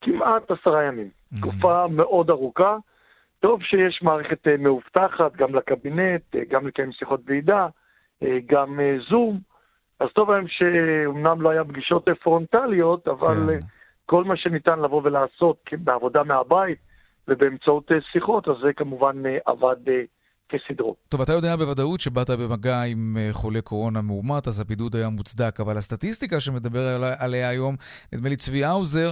כמעט עשרה ימים. תקופה מאוד ארוכה. טוב שיש מערכת אה, מאובטחת, גם לקבינט, אה, גם לקיים שיחות ועידה, גם זום. אז טוב היום שאומנם לא היה פגישות פרונטליות, אבל... כן. כל מה שניתן לבוא ולעשות בעבודה מהבית ובאמצעות אה, שיחות, אז זה כמובן אה, עבד אה, כסדרו. טוב, אתה יודע בוודאות שבאת במגע עם חולה קורונה מאומת, אז הבידוד היה מוצדק, אבל הסטטיסטיקה שמדבר עליה היום, נדמה לי צבי האוזר,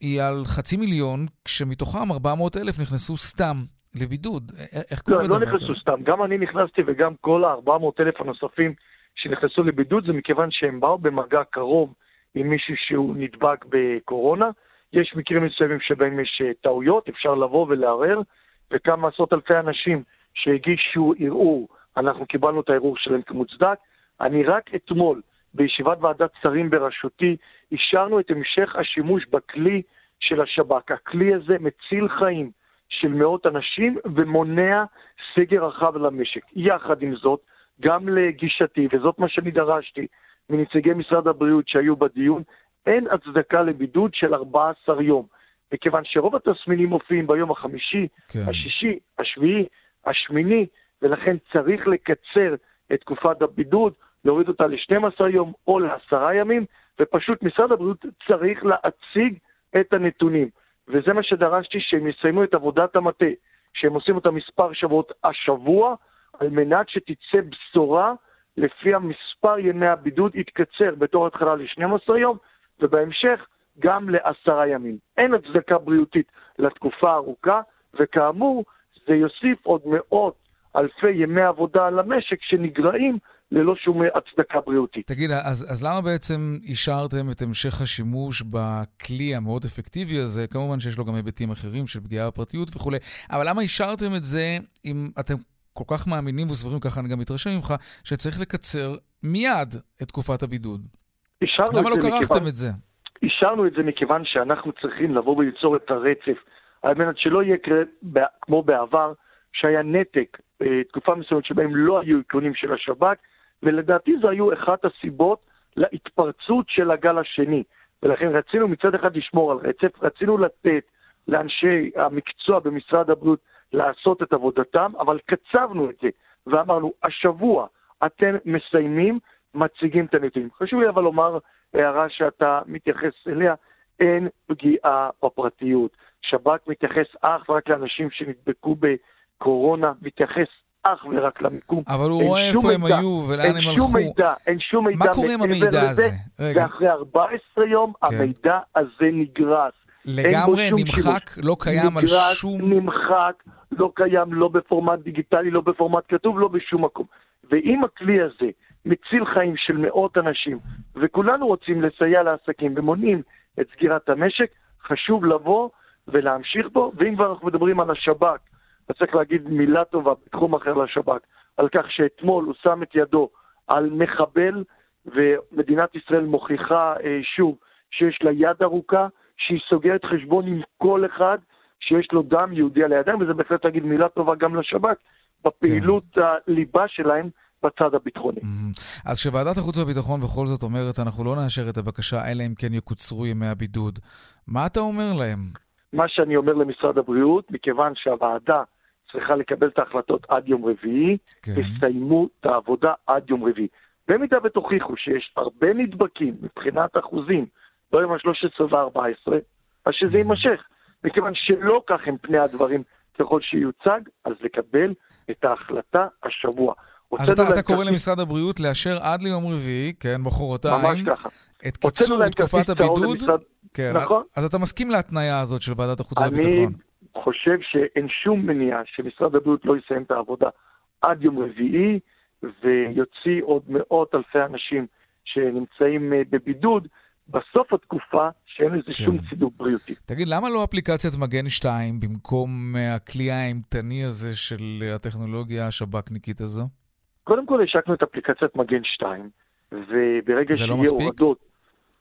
היא על חצי מיליון, כשמתוכם 400 אלף נכנסו סתם לבידוד. איך קורה לא, דבר? לא, לא נכנסו סתם. גם אני נכנסתי וגם כל ה-400 אלף הנוספים שנכנסו לבידוד, זה מכיוון שהם באו במגע קרוב עם מישהו שהוא נדבק בקורונה. יש מקרים מסוימים שבהם יש אה, טעויות, אפשר לבוא ולערער, וכמה עשרות אלפי אנשים שהגישו ערעור, אנחנו קיבלנו את הערעור שלהם כמוצדק. אני רק אתמול, בישיבת ועדת שרים בראשותי, אישרנו את המשך השימוש בכלי של השב"כ. הכלי הזה מציל חיים של מאות אנשים ומונע סגר רחב למשק. יחד עם זאת, גם לגישתי, וזאת מה שאני דרשתי, מנציגי משרד הבריאות שהיו בדיון, אין הצדקה לבידוד של 14 יום. מכיוון שרוב התסמינים מופיעים ביום החמישי, כן. השישי, השביעי, השמיני, ולכן צריך לקצר את תקופת הבידוד, להוריד אותה ל-12 יום או לעשרה ימים, ופשוט משרד הבריאות צריך להציג את הנתונים. וזה מה שדרשתי, שהם יסיימו את עבודת המטה, שהם עושים אותה מספר שבועות השבוע, על מנת שתצא בשורה לפי המספר ימי הבידוד יתקצר בתור התחלה ל-12 יום, ובהמשך גם לעשרה ימים. אין הצדקה בריאותית לתקופה הארוכה, וכאמור, זה יוסיף עוד מאות אלפי ימי עבודה למשק שנגרעים ללא שום הצדקה בריאותית. תגיד, אז, אז למה בעצם אישרתם את המשך השימוש בכלי המאוד אפקטיבי הזה? כמובן שיש לו גם היבטים אחרים של פגיעה בפרטיות וכולי, אבל למה אישרתם את זה אם אתם כל כך מאמינים וסבורים, ככה אני גם מתרשם ממך, שצריך לקצר מיד את תקופת הבידוד? למה לא כרכתם מכיוון... את זה? אישרנו את זה מכיוון שאנחנו צריכים לבוא וליצור את הרצף, על מנת שלא יהיה כמו בעבר, שהיה נתק בתקופה מסוימת שבהם לא היו איכונים של השב"כ, ולדעתי זו היו אחת הסיבות להתפרצות של הגל השני. ולכן רצינו מצד אחד לשמור על רצף, רצינו לתת לאנשי המקצוע במשרד הבריאות לעשות את עבודתם, אבל קצבנו את זה, ואמרנו, השבוע אתם מסיימים, מציגים את הנתונים. חשוב לי אבל לומר הערה שאתה מתייחס אליה, אין פגיעה בפרטיות. שב"כ מתייחס אך ורק לאנשים שנדבקו בקורונה, מתייחס אך ורק למיקום. אבל הוא רואה איפה הם היו ולאן הם הלכו. אין שום מידע, אין שום מידע מה קורה עם המידע הזה? ואחרי 14 יום כן. המידע הזה נגרס. לגמרי נמחק, לא קיים על שום... נמחק, לא קיים לא בפורמט דיגיטלי, לא בפורמט כתוב, לא בשום מקום. ואם הכלי הזה מציל חיים של מאות אנשים, וכולנו רוצים לסייע לעסקים ומונעים את סגירת המשק, חשוב לבוא ולהמשיך בו, ואם כבר אנחנו מדברים על השב"כ, אז צריך להגיד מילה טובה בתחום אחר לשב"כ, על כך שאתמול הוא שם את ידו על מחבל, ומדינת ישראל מוכיחה אה, שוב שיש לה יד ארוכה, שהיא סוגרת חשבון עם כל אחד שיש לו דם יהודי על הידיים, וזה בהחלט להגיד מילה טובה גם לשב"כ, בפעילות כן. הליבה שלהם בצד הביטחוני. אז כשוועדת החוץ והביטחון בכל זאת אומרת, אנחנו לא נאשר את הבקשה, אלא אם כן יקוצרו ימי הבידוד, מה אתה אומר להם? מה שאני אומר למשרד הבריאות, מכיוון שהוועדה צריכה לקבל את ההחלטות עד יום רביעי, כן. תסיימו את העבודה עד יום רביעי. במידה ותוכיחו שיש הרבה נדבקים מבחינת אחוזים, לא עם ה-13 ו-14, אז שזה יימשך. מכיוון שלא כך הם פני הדברים ככל שיוצג, אז לקבל את ההחלטה השבוע. אז אתה, אתה קורא למשרד הבריאות לאשר עד ליום רביעי, כן, מחרתיים, את קיצור תקופת הבידוד. למשרד... כן, נכון. אז אתה מסכים להתניה הזאת של ועדת החוץ והביטחון? אני חושב שאין שום מניעה שמשרד הבריאות לא יסיים את העבודה עד יום רביעי, ויוציא עוד מאות אלפי אנשים שנמצאים אה, בבידוד, בסוף התקופה שאין לזה כן. שום צידוק בריאותי. תגיד, למה לא אפליקציית מגן 2 במקום אה, הכלי האימתני הזה של הטכנולוגיה השב"כניקית הזו? קודם כל השקנו את אפליקציית מגן 2, וברגע שיהיה לא הורדות...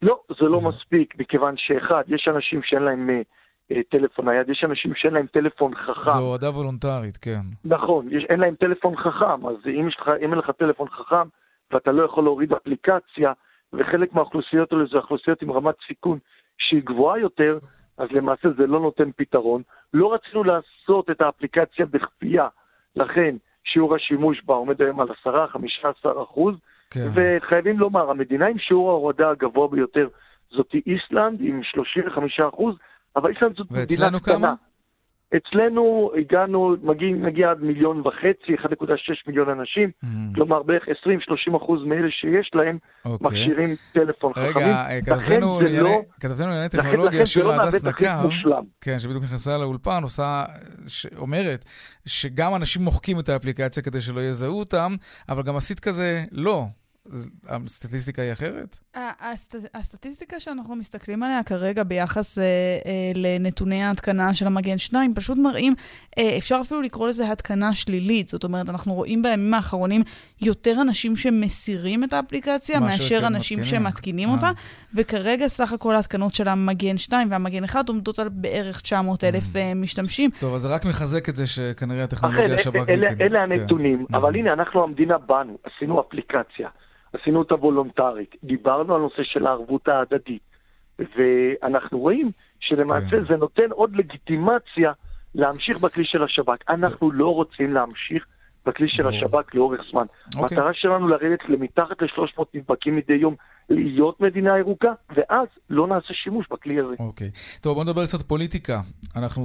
לא, זה לא mm. מספיק, מכיוון שאחד, יש אנשים שאין להם uh, טלפון נייד, יש אנשים שאין להם טלפון חכם. זו הורדה וולונטרית, כן. נכון, יש, אין להם טלפון חכם, אז אם, יש לך, אם אין לך טלפון חכם ואתה לא יכול להוריד אפליקציה, וחלק מהאוכלוסיות האלה זה אוכלוסיות עם רמת סיכון שהיא גבוהה יותר, אז למעשה זה לא נותן פתרון. לא רצינו לעשות את האפליקציה בכפייה, לכן שיעור השימוש בה עומד היום על 10-15 אחוז, כן. וחייבים לומר, המדינה עם שיעור ההורדה הגבוה ביותר זאת איסלנד עם 35 אחוז, אבל איסלנד זאת מדינה קטנה. כמה? אצלנו הגענו, מגיע, נגיע עד מיליון וחצי, 1.6 מיליון אנשים, mm. כלומר בערך 20-30 אחוז מאלה שיש להם okay. אוקיי. מכשירים טלפון רגע, חכמים. רגע, כתבתנו לענייני טכנולוגיה, שירה לא הדס נקר, כן, שבדיוק נכנסה לאולפן, עושה, ש... אומרת שגם אנשים מוחקים את האפליקציה כדי שלא יזהו אותם, אבל גם עשית כזה לא. הסטטיסטיקה היא אחרת? הסט... הסטטיסטיקה שאנחנו מסתכלים עליה כרגע ביחס אה, אה, לנתוני ההתקנה של המגן 2, פשוט מראים, אה, אפשר אפילו לקרוא לזה התקנה שלילית. זאת אומרת, אנחנו רואים בימים האחרונים יותר אנשים שמסירים את האפליקציה מאשר אנשים מתקינים. שמתקינים אותה, וכרגע סך הכל ההתקנות של המגן 2 והמגן 1 עומדות על בערך 900 אלף mm. אה, משתמשים. טוב, אז זה רק מחזק את זה שכנראה הטכנולוגיה השב"כית... אלה, אלה הנתונים, כן. אבל mm. הנה, אנחנו המדינה באנו, עשינו אפליקציה. עשינו אותה וולונטרית, דיברנו על נושא של הערבות ההדדית, ואנחנו רואים שלמעשה כן. זה נותן עוד לגיטימציה להמשיך בכלי של השב"כ. אנחנו לא רוצים להמשיך בכלי של השב"כ לאורך זמן. אוקיי. המטרה שלנו לרדת למתחת ל-300 נדבקים מדי יום, להיות מדינה ירוקה, ואז לא נעשה שימוש בכלי הזה. אוקיי. טוב, בוא נדבר קצת פוליטיקה. אנחנו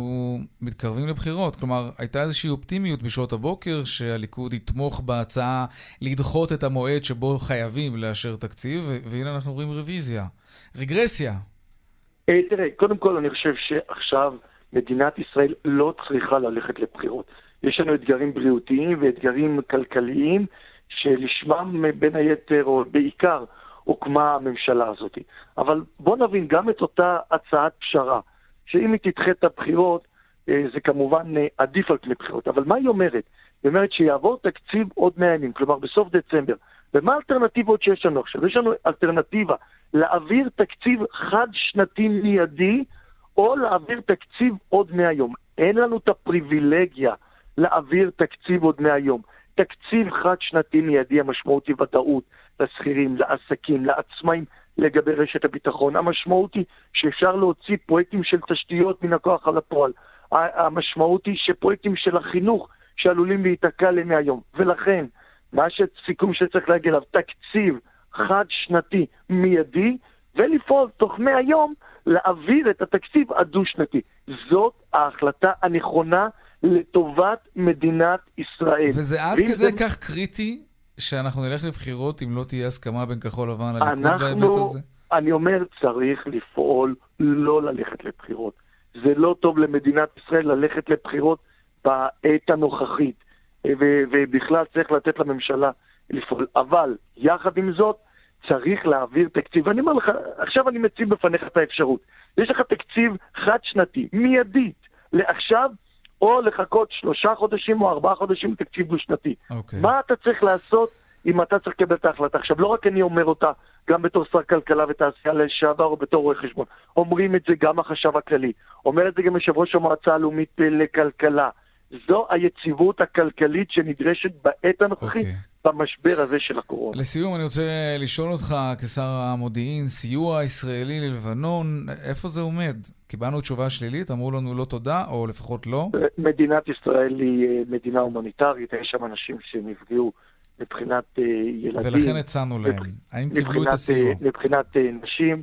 מתקרבים לבחירות, כלומר, הייתה איזושהי אופטימיות בשעות הבוקר שהליכוד יתמוך בהצעה לדחות את המועד שבו חייבים לאשר תקציב, והנה אנחנו רואים רוויזיה. רגרסיה. אה, תראה, קודם כל אני חושב שעכשיו מדינת ישראל לא צריכה ללכת לבחירות. יש לנו אתגרים בריאותיים ואתגרים כלכליים שלשמם בין היתר, או בעיקר, הוקמה הממשלה הזאת. אבל בוא נבין גם את אותה הצעת פשרה, שאם היא תדחה את הבחירות, אה, זה כמובן אה, עדיף על פני בחירות. אבל מה היא אומרת? היא אומרת שיעבור תקציב עוד 100 ימים, כלומר בסוף דצמבר. ומה האלטרנטיבות שיש לנו עכשיו? יש לנו אלטרנטיבה להעביר תקציב חד-שנתי מיידי, או להעביר תקציב עוד 100 יום. אין לנו את הפריבילגיה להעביר תקציב עוד 100 יום. תקציב חד-שנתי מיידי, המשמעות היא ודאות לשכירים, לעסקים, לעצמאים, לגבי רשת הביטחון. המשמעות היא שאפשר להוציא פרויקטים של תשתיות מן הכוח על הפועל. המשמעות היא שפרויקטים של החינוך שעלולים להיתקע ל-100 יום. ולכן, מה שסיכום שצריך להגיע אליו, תקציב חד-שנתי מיידי, ולפעול תוך 100 יום להעביר את התקציב הדו-שנתי. זאת ההחלטה הנכונה לטובת מדינת ישראל. וזה עד כדי זה... כך קריטי שאנחנו נלך לבחירות אם לא תהיה הסכמה בין כחול לבן לליכוד אנחנו, בהיבט הזה? אני אומר, צריך לפעול לא ללכת לבחירות. זה לא טוב למדינת ישראל ללכת לבחירות בעת הנוכחית, ו- ובכלל צריך לתת לממשלה לפעול. אבל, יחד עם זאת, צריך להעביר תקציב. ואני אומר לך, עכשיו אני מציב בפניך את האפשרות. יש לך תקציב חד-שנתי, מיידית, לעכשיו, או לחכות שלושה חודשים או ארבעה חודשים לתקציב דו-שנתי. Okay. אוקיי. מה אתה צריך לעשות אם אתה צריך לקבל את ההחלטה? עכשיו, לא רק אני אומר אותה, גם בתור שר כלכלה ותעשייה לשעבר או בתור רואה חשבון. אומרים את זה גם החשב הכללי. אומר את זה גם יושב ראש המועצה הלאומית לכלכלה. זו היציבות הכלכלית שנדרשת בעת הנוכחית. Okay. במשבר הזה של הקורונה. לסיום, אני רוצה לשאול אותך, כשר המודיעין, סיוע ישראלי ללבנון, איפה זה עומד? קיבלנו תשובה שלילית, אמרו לנו לא תודה, או לפחות לא? מדינת ישראל היא אה, מדינה הומניטרית, יש שם אנשים שנפגעו מבחינת אה, ילדים. ולכן הצענו להם. האם קיבלו את הסיוע? אה, מבחינת נשים.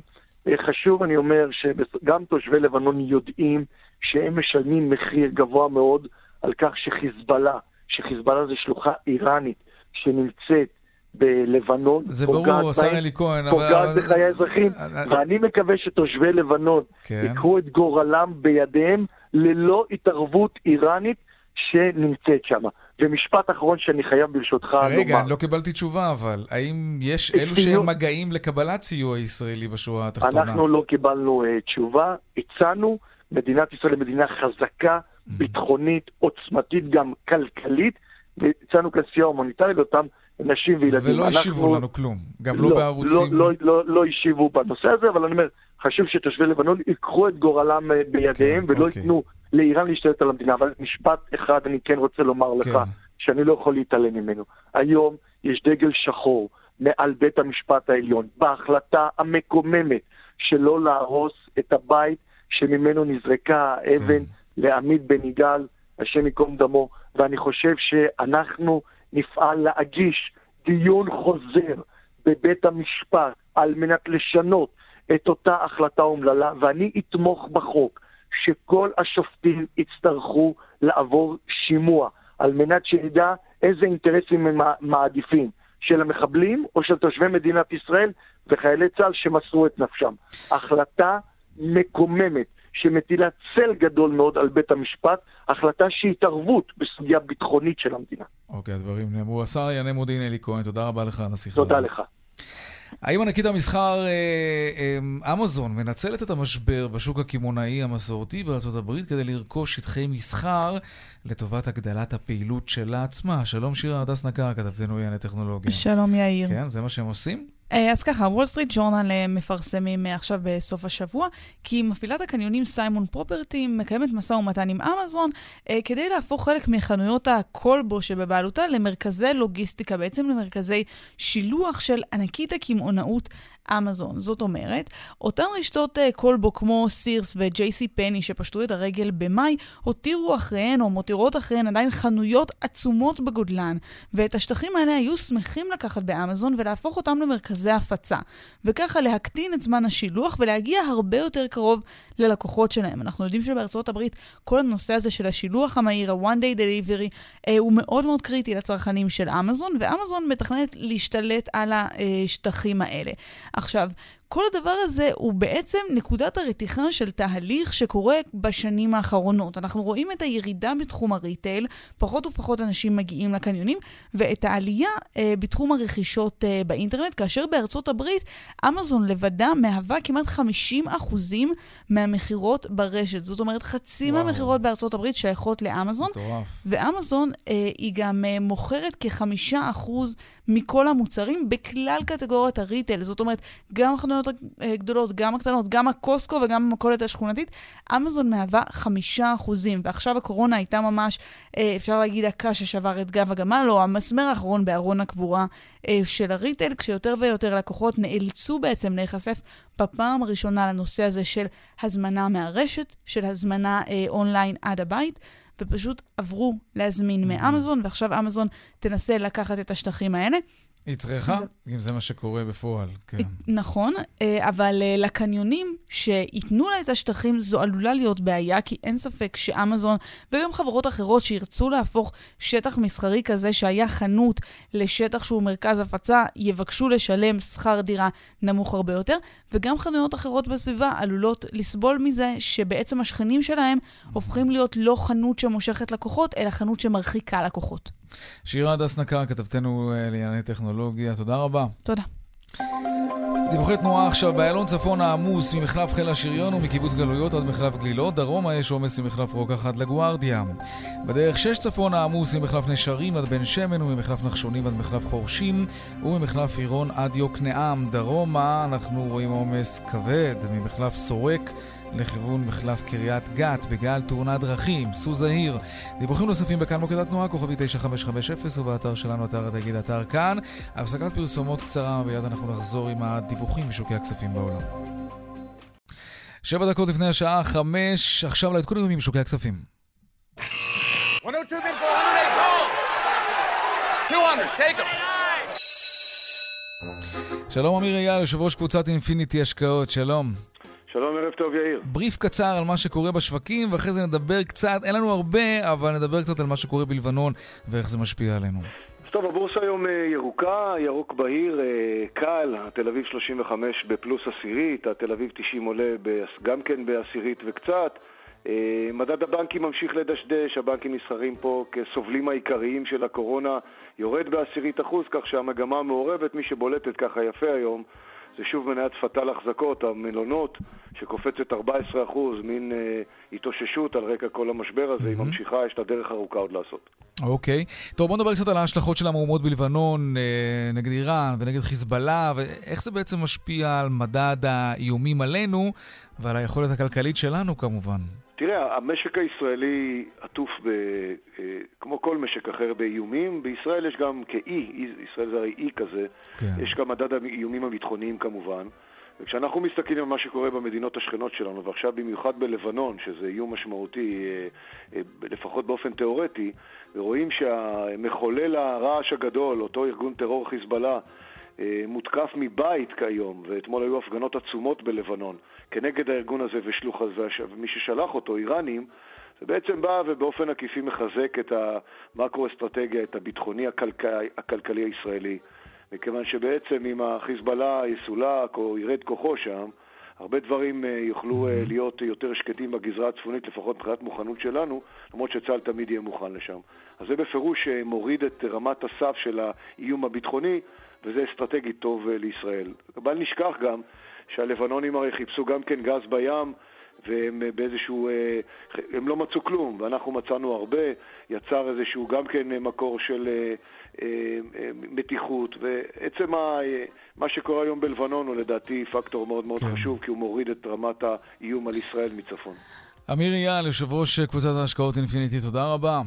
חשוב, אני אומר, שגם תושבי לבנון יודעים שהם משלמים מחיר גבוה מאוד על כך שחיזבאללה, שחיזבאללה זה שלוחה איראנית, שנמצאת בלבנון, זה ברור, השר אלי כהן, פוגעת אבל... בחיי האזרחים, ואני מקווה שתושבי לבנון כן. יקחו את גורלם בידיהם ללא התערבות איראנית שנמצאת שם. ומשפט אחרון שאני חייב ברשותך לומר. רגע, אני לא קיבלתי תשובה, אבל האם יש אלו שהם מגעים לקבלת סיוע ישראלי בשורה התחתונה? אנחנו לא קיבלנו uh, תשובה, הצענו, מדינת ישראל היא מדינה חזקה, mm. ביטחונית, עוצמתית, גם כלכלית, והצענו כאן סיוע הומניטרי לאותם נשים וילדים. ולא השיבו לנו כלום, גם לא, לא בערוצים. לא, לא, לא, לא השיבו בנושא הזה, אבל אני אומר, חשוב שתושבי לבנון ייקחו את גורלם אה, בידיהם כן, ולא אוקיי. ייתנו לאיראן להשתלט על המדינה. אבל משפט אחד אני כן רוצה לומר כן. לך, שאני לא יכול להתעלם ממנו. היום יש דגל שחור מעל בית המשפט העליון, בהחלטה המקוממת שלא להרוס את הבית שממנו נזרקה האבן כן. לעמית בן יגאל, השם ייקום דמו. ואני חושב שאנחנו נפעל להגיש דיון חוזר בבית המשפט על מנת לשנות את אותה החלטה אומללה, ואני אתמוך בחוק שכל השופטים יצטרכו לעבור שימוע על מנת שנדע איזה אינטרסים הם מעדיפים, של המחבלים או של תושבי מדינת ישראל וחיילי צה"ל שמסרו את נפשם. החלטה מקוממת. שמטילה צל גדול מאוד על בית המשפט, החלטה שהיא התערבות בסוגיה ביטחונית של המדינה. אוקיי, הדברים נאמרו. השר לענייני מודיעין אלי כהן, תודה רבה לך על השיחה הזאת. תודה לך. האם ענקית המסחר אה, אה, אמזון מנצלת את המשבר בשוק הקמעונאי המסורתי בארצות הברית כדי לרכוש שטחי מסחר לטובת הגדלת הפעילות שלה עצמה? שלום שירה הדס נקר, כתבתנו ענייני טכנולוגיה. שלום יאיר. כן, זה מה שהם עושים? אה, אז ככה, וול סטריט ג'ורנל מפרסמים אה, עכשיו בסוף השבוע, כי מפעילת הקניונים סיימון פרופרטי מקיימת משא ומתן עם אמזון אה, כדי להפוך חלק מחנויות הקולבו שבבעלותה למרכזי לוגיסטיקה, בעצם למרכזי שילוח של ענקית הקמעונאות אמזון. זאת אומרת, אותן רשתות כלבו כמו סירס וג'ייסי פני שפשטו את הרגל במאי, הותירו אחריהן או מותירות אחריהן עדיין חנויות עצומות בגודלן, ואת השטחים האלה היו שמחים לקחת באמזון ולהפוך אותם למרכזי הפצה, וככה להקטין את זמן השילוח ולהגיע הרבה יותר קרוב ללקוחות שלהם. אנחנו יודעים שבארצות הברית כל הנושא הזה של השילוח המהיר, ה-one day delivery, אה, הוא מאוד מאוד קריטי לצרכנים של אמזון, ואמזון מתכננת להשתלט על השטחים האלה. עכשיו, כל הדבר הזה הוא בעצם נקודת הרתיחה של תהליך שקורה בשנים האחרונות. אנחנו רואים את הירידה בתחום הריטייל, פחות ופחות אנשים מגיעים לקניונים, ואת העלייה אה, בתחום הרכישות אה, באינטרנט, כאשר בארצות הברית אמזון לבדה מהווה כמעט 50% מהמכירות ברשת. זאת אומרת, חצי וואו. מהמכירות בארצות הברית שייכות לאמזון. מטורף. ואמזון אה, היא גם אה, מוכרת כ-5% מכל המוצרים בכלל קטגוריית הריטייל. זאת אומרת, גם החנויות הגדולות, גם הקטנות, גם הקוסקו וגם המכולת השכונתית, אמזון מהווה חמישה אחוזים. ועכשיו הקורונה הייתה ממש, אה, אפשר להגיד, הקש ששבר את גב הגמל, או המסמר האחרון בארון הקבורה אה, של הריטייל, כשיותר ויותר לקוחות נאלצו בעצם להיחשף בפעם הראשונה לנושא הזה של הזמנה מהרשת, של הזמנה אה, אונליין עד הבית. ופשוט עברו להזמין מאמזון, ועכשיו אמזון תנסה לקחת את השטחים האלה. היא צריכה, אם זה מה שקורה בפועל, כן. נכון, אה, אבל אה, לקניונים שייתנו לה את השטחים זו עלולה להיות בעיה, כי אין ספק שאמזון וגם חברות אחרות שירצו להפוך שטח מסחרי כזה שהיה חנות לשטח שהוא מרכז הפצה, יבקשו לשלם שכר דירה נמוך הרבה יותר, וגם חנויות אחרות בסביבה עלולות לסבול מזה שבעצם השכנים שלהם הופכים להיות לא חנות שמושכת לקוחות, אלא חנות שמרחיקה לקוחות. שירה הדס נקר, כתבתנו אה, לענייני טכנולוגיה, תודה רבה. תודה. דיווחי תנועה עכשיו באיילון צפון העמוס ממחלף חיל השריון ומקיבוץ גלויות עד מחלף גלילות, דרומה יש עומס ממחלף רוקח עד לגוארדיה. בדרך 6 צפון העמוס ממחלף נשרים עד בן שמן וממחלף נחשונים עד מחלף חורשים וממחלף עירון עד יוקנעם. דרומה אנחנו רואים עומס כבד ממחלף סורק לכיוון מחלף קריית גת בגלל תאונת דרכים, סו זהיר. דיווחים נוספים בכאן מוקד התנועה, כוכבי 9550 ובאתר שלנו, אתר התאגיד, אתר כאן. הפסקת פרסומות קצרה, מיד אנחנו נחזור עם הדיווחים משוקי הכספים בעולם. שבע דקות לפני השעה חמש, עכשיו לעדכון משוקי הכספים. 200, שלום אמיר אייל, יושב ראש קבוצת אינפיניטי השקעות, שלום. שלום, ערב טוב, יאיר. בריף קצר על מה שקורה בשווקים, ואחרי זה נדבר קצת, אין לנו הרבה, אבל נדבר קצת על מה שקורה בלבנון ואיך זה משפיע עלינו. טוב, הבורסה היום אה, ירוקה, ירוק בהיר, אה, קל, תל אביב 35 בפלוס עשירית, התל אביב 90 עולה גם כן בעשירית וקצת. אה, מדד הבנקים ממשיך לדשדש, הבנקים נסחרים פה כסובלים העיקריים של הקורונה, יורד בעשירית אחוז, כך שהמגמה המעורבת, מי שבולטת ככה יפה היום, זה שוב מניית פתל החזקות, המלונות, שקופצת 14%, מין אה, התאוששות על רקע כל המשבר הזה, mm-hmm. היא ממשיכה, יש לה דרך ארוכה עוד לעשות. אוקיי. Okay. טוב, בוא נדבר קצת על ההשלכות של המהומות בלבנון אה, נגד איראן ונגד חיזבאללה, ואיך זה בעצם משפיע על מדד האיומים עלינו ועל היכולת הכלכלית שלנו כמובן. תראה, המשק הישראלי עטוף, ב, אה, כמו כל משק אחר, באיומים. בישראל יש גם כאי, ישראל זה הרי אי כזה, כן. יש גם מדד האיומים הביטחוניים כמובן. וכשאנחנו מסתכלים על מה שקורה במדינות השכנות שלנו, ועכשיו במיוחד בלבנון, שזה איום משמעותי, אה, אה, לפחות באופן תיאורטי, ורואים שהמחולל הרעש הגדול, אותו ארגון טרור חיזבאללה, מותקף מבית כיום, ואתמול היו הפגנות עצומות בלבנון. כנגד הארגון הזה ושלוח הזה, ומי ששלח אותו, איראנים, זה בעצם בא ובאופן עקיפי מחזק את המקרו-אסטרטגיה, את הביטחוני הכלכלי, הכלכלי הישראלי. מכיוון שבעצם אם החיזבאללה יסולק או ירד כוחו שם, הרבה דברים אה, יוכלו אה, להיות יותר שקטים בגזרה הצפונית, לפחות מבחינת מוכנות שלנו, למרות שצה"ל תמיד יהיה מוכן לשם. אז זה בפירוש אה, מוריד את רמת הסף של האיום הביטחוני, וזה אסטרטגית טוב לישראל. בל נשכח גם שהלבנונים הרי חיפשו גם כן גז בים, והם באיזשהו... אה, הם לא מצאו כלום, ואנחנו מצאנו הרבה, יצר איזשהו גם כן מקור של אה, אה, מתיחות, ועצם מה שקורה היום בלבנון הוא לדעתי פקטור מאוד מאוד כן. חשוב, כי הוא מוריד את רמת האיום על ישראל מצפון. אמיר אייל, יושב ראש קבוצת ההשקעות אינפיניטי, תודה רבה.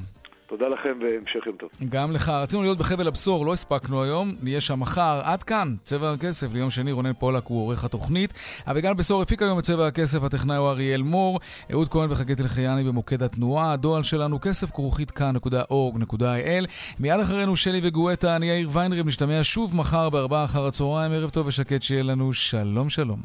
תודה לכם והמשך יום טוב. גם לך. רצינו להיות בחבל הבשור, לא הספקנו היום, נהיה שם מחר. עד כאן, צבע הכסף ליום שני, רונן פולק הוא עורך התוכנית. אביגל בשור הפיק היום את צבע הכסף, הטכנאי הוא אריאל מור, אהוד כהן וחגית אלחייני במוקד התנועה, הדואל שלנו כסף כרוכית כאן.org.il. מיד אחרינו שלי וגואטה, אני יאיר ויינרב, נשתמע שוב מחר בארבעה אחר הצהריים, ערב טוב ושקט שיהיה לנו, שלום שלום.